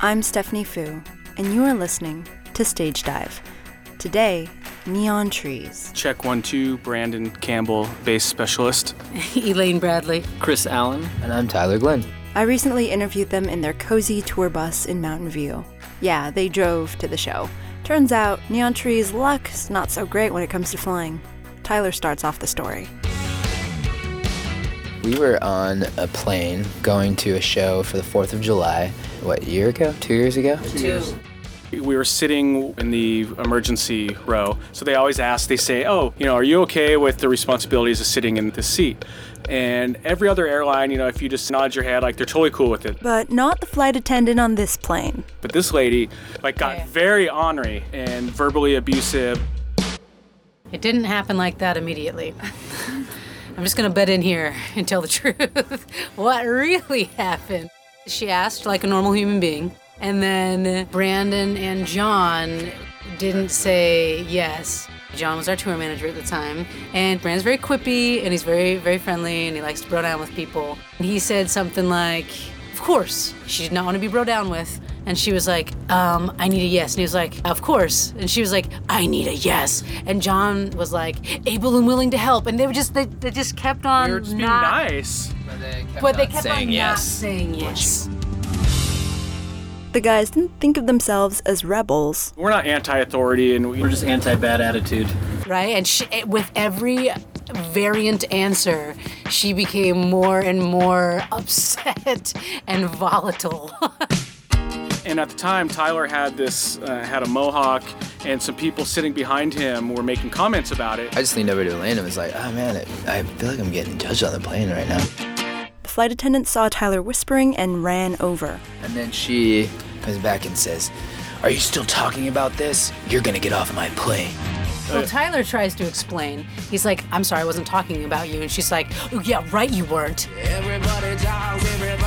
I'm Stephanie Fu, and you are listening to Stage Dive. Today, Neon Trees. Check one, two, Branden Campbell, bass specialist. Elaine Bradley. Chris Allen. And I'm Tyler Glenn. I recently interviewed them in their cozy tour bus in Mountain View. Yeah, they drove to the show. Turns out, Neon Tree's luck's not so great when it comes to flying. Tyler starts off the story. We were on a plane going to a show for the 4th of July. What, a year ago? Two years ago? Two. We were sitting in the emergency row, so they always ask, they say, Oh, you know, are you okay with the responsibilities of sitting in the seat? And every other airline, you know, if you just nod your head, like they're totally cool with it. But not the flight attendant on this plane. But this lady, like, got Yeah. very ornery and verbally abusive. It didn't happen like that immediately. I'm just gonna bet in here and tell the truth. what really happened? She asked like a normal human being, and then Branden and John didn't say yes. John was our tour manager at the time, and Branden's very quippy and he's very, very friendly and he likes to bro down with people. And he said something like, Of course, she did not want to be bro down with. And she was like, um, I need a yes. And he was like, Of course. And she was like, I need a yes. And John was like, able and willing to help. And they were just they, they just kept on We were just being nice. But they kept saying on yes. not saying yes. The guys didn't think of themselves as rebels. We're not anti authority, and we We're just anti bad attitude. right? And she, with every variant answer, she became more and more upset and volatile. And at the time, Tyler had this, uh, had a mohawk, and some people sitting behind him were making comments about it. I just leaned over to Elaine and was like, oh man, it, I feel like I'm getting judged on the plane right now. The flight attendant saw Tyler whispering and ran over. And then she comes back and says, Are you still talking about this? You're gonna get off my plane. well, Tyler tries to explain. He's like, I'm sorry, I wasn't talking about you. And she's like, oh, yeah, right, you weren't. Everybody talks, everybody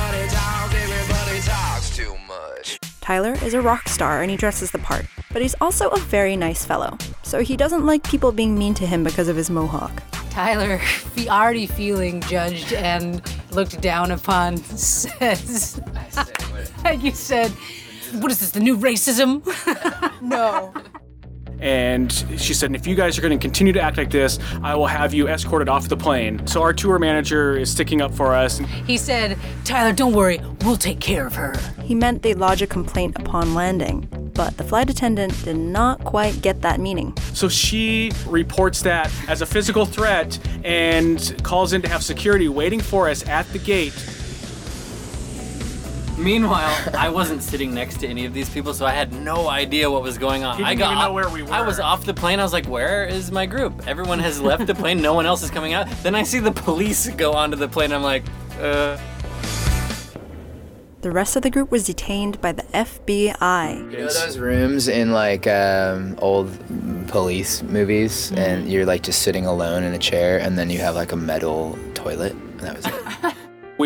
Tyler is a rock star and he dresses the part, but he's also a very nice fellow. So he doesn't like people being mean to him because of his mohawk. Tyler, fe- already feeling judged and looked down upon, says, like you said, what is this, the new racism? No. And she said, if you guys are going to continue to act like this, I will have you escorted off the plane. So our tour manager is sticking up for us. He said, Tyler, don't worry, we'll take care of her. He meant they'd lodge a complaint upon landing, but the flight attendant did not quite get that meaning. So she reports that as a physical threat and calls in to have security waiting for us at the gate. Meanwhile, I wasn't sitting next to any of these people, so I had no idea what was going on. You I didn't got even know where we I was off the plane. I was like, "Where is my group? Everyone has left the plane. No one else is coming out." Then I see the police go onto the plane. I'm like, "Uh." The rest of the group was detained by the FBI. You know those rooms in like um, old police movies, and you're like just sitting alone in a chair, and then you have like a metal toilet, and that was it.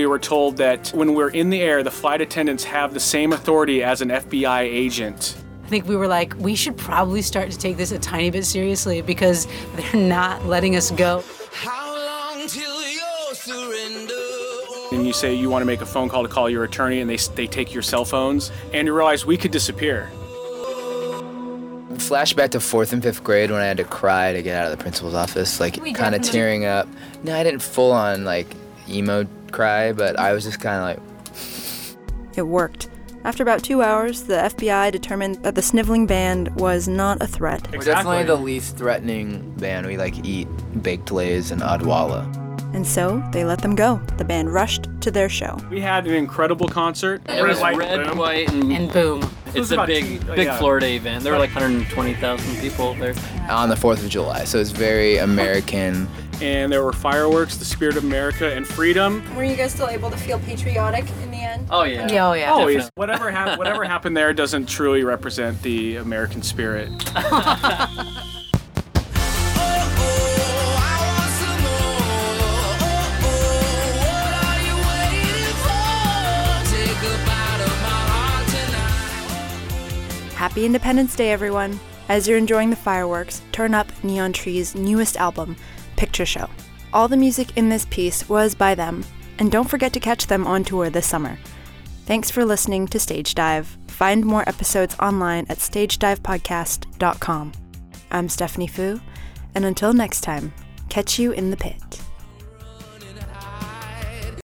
We were told that when we're in the air, the flight attendants have the same authority as an FBI agent. I think we were like, we should probably start to take this a tiny bit seriously because they're not letting us go. How long till you surrender? And you say you want to make a phone call to call your attorney, and they, they take your cell phones, and you realize we could disappear. Flashback to fourth and fifth grade when I had to cry to get out of the principal's office, like kind of tearing up. No, I didn't full on like emo cry, but I was just kind of like, It worked. After about two hours, the FBI determined that the sniveling band was not a threat. we're definitely the least threatening band. We like eat baked lays and Odwalla. And so they let them go. The band rushed to their show. We had an incredible concert. It was white, red, boom. white, and, And boom. Was it's a big, two- uh, big yeah. Florida event. There were like 120,000 people there. on the 4th of July. So it's very American. And there were fireworks, the spirit of America and freedom. Were you guys still able to feel patriotic in the end? Oh yeah. Oh yeah, oh yeah. Always, Definitely. whatever hap- whatever happened there doesn't truly represent the American spirit. Happy Independence Day, everyone. As you're enjoying the fireworks, turn up Neon Tree's newest album, Picture Show. All the music in this piece was by them, and don't forget to catch them on tour this summer. Thanks for listening to Stage Dive. Find more episodes online at stagedivepodcast.com. I'm Stephanie Fu, and until next time, catch you in the pit.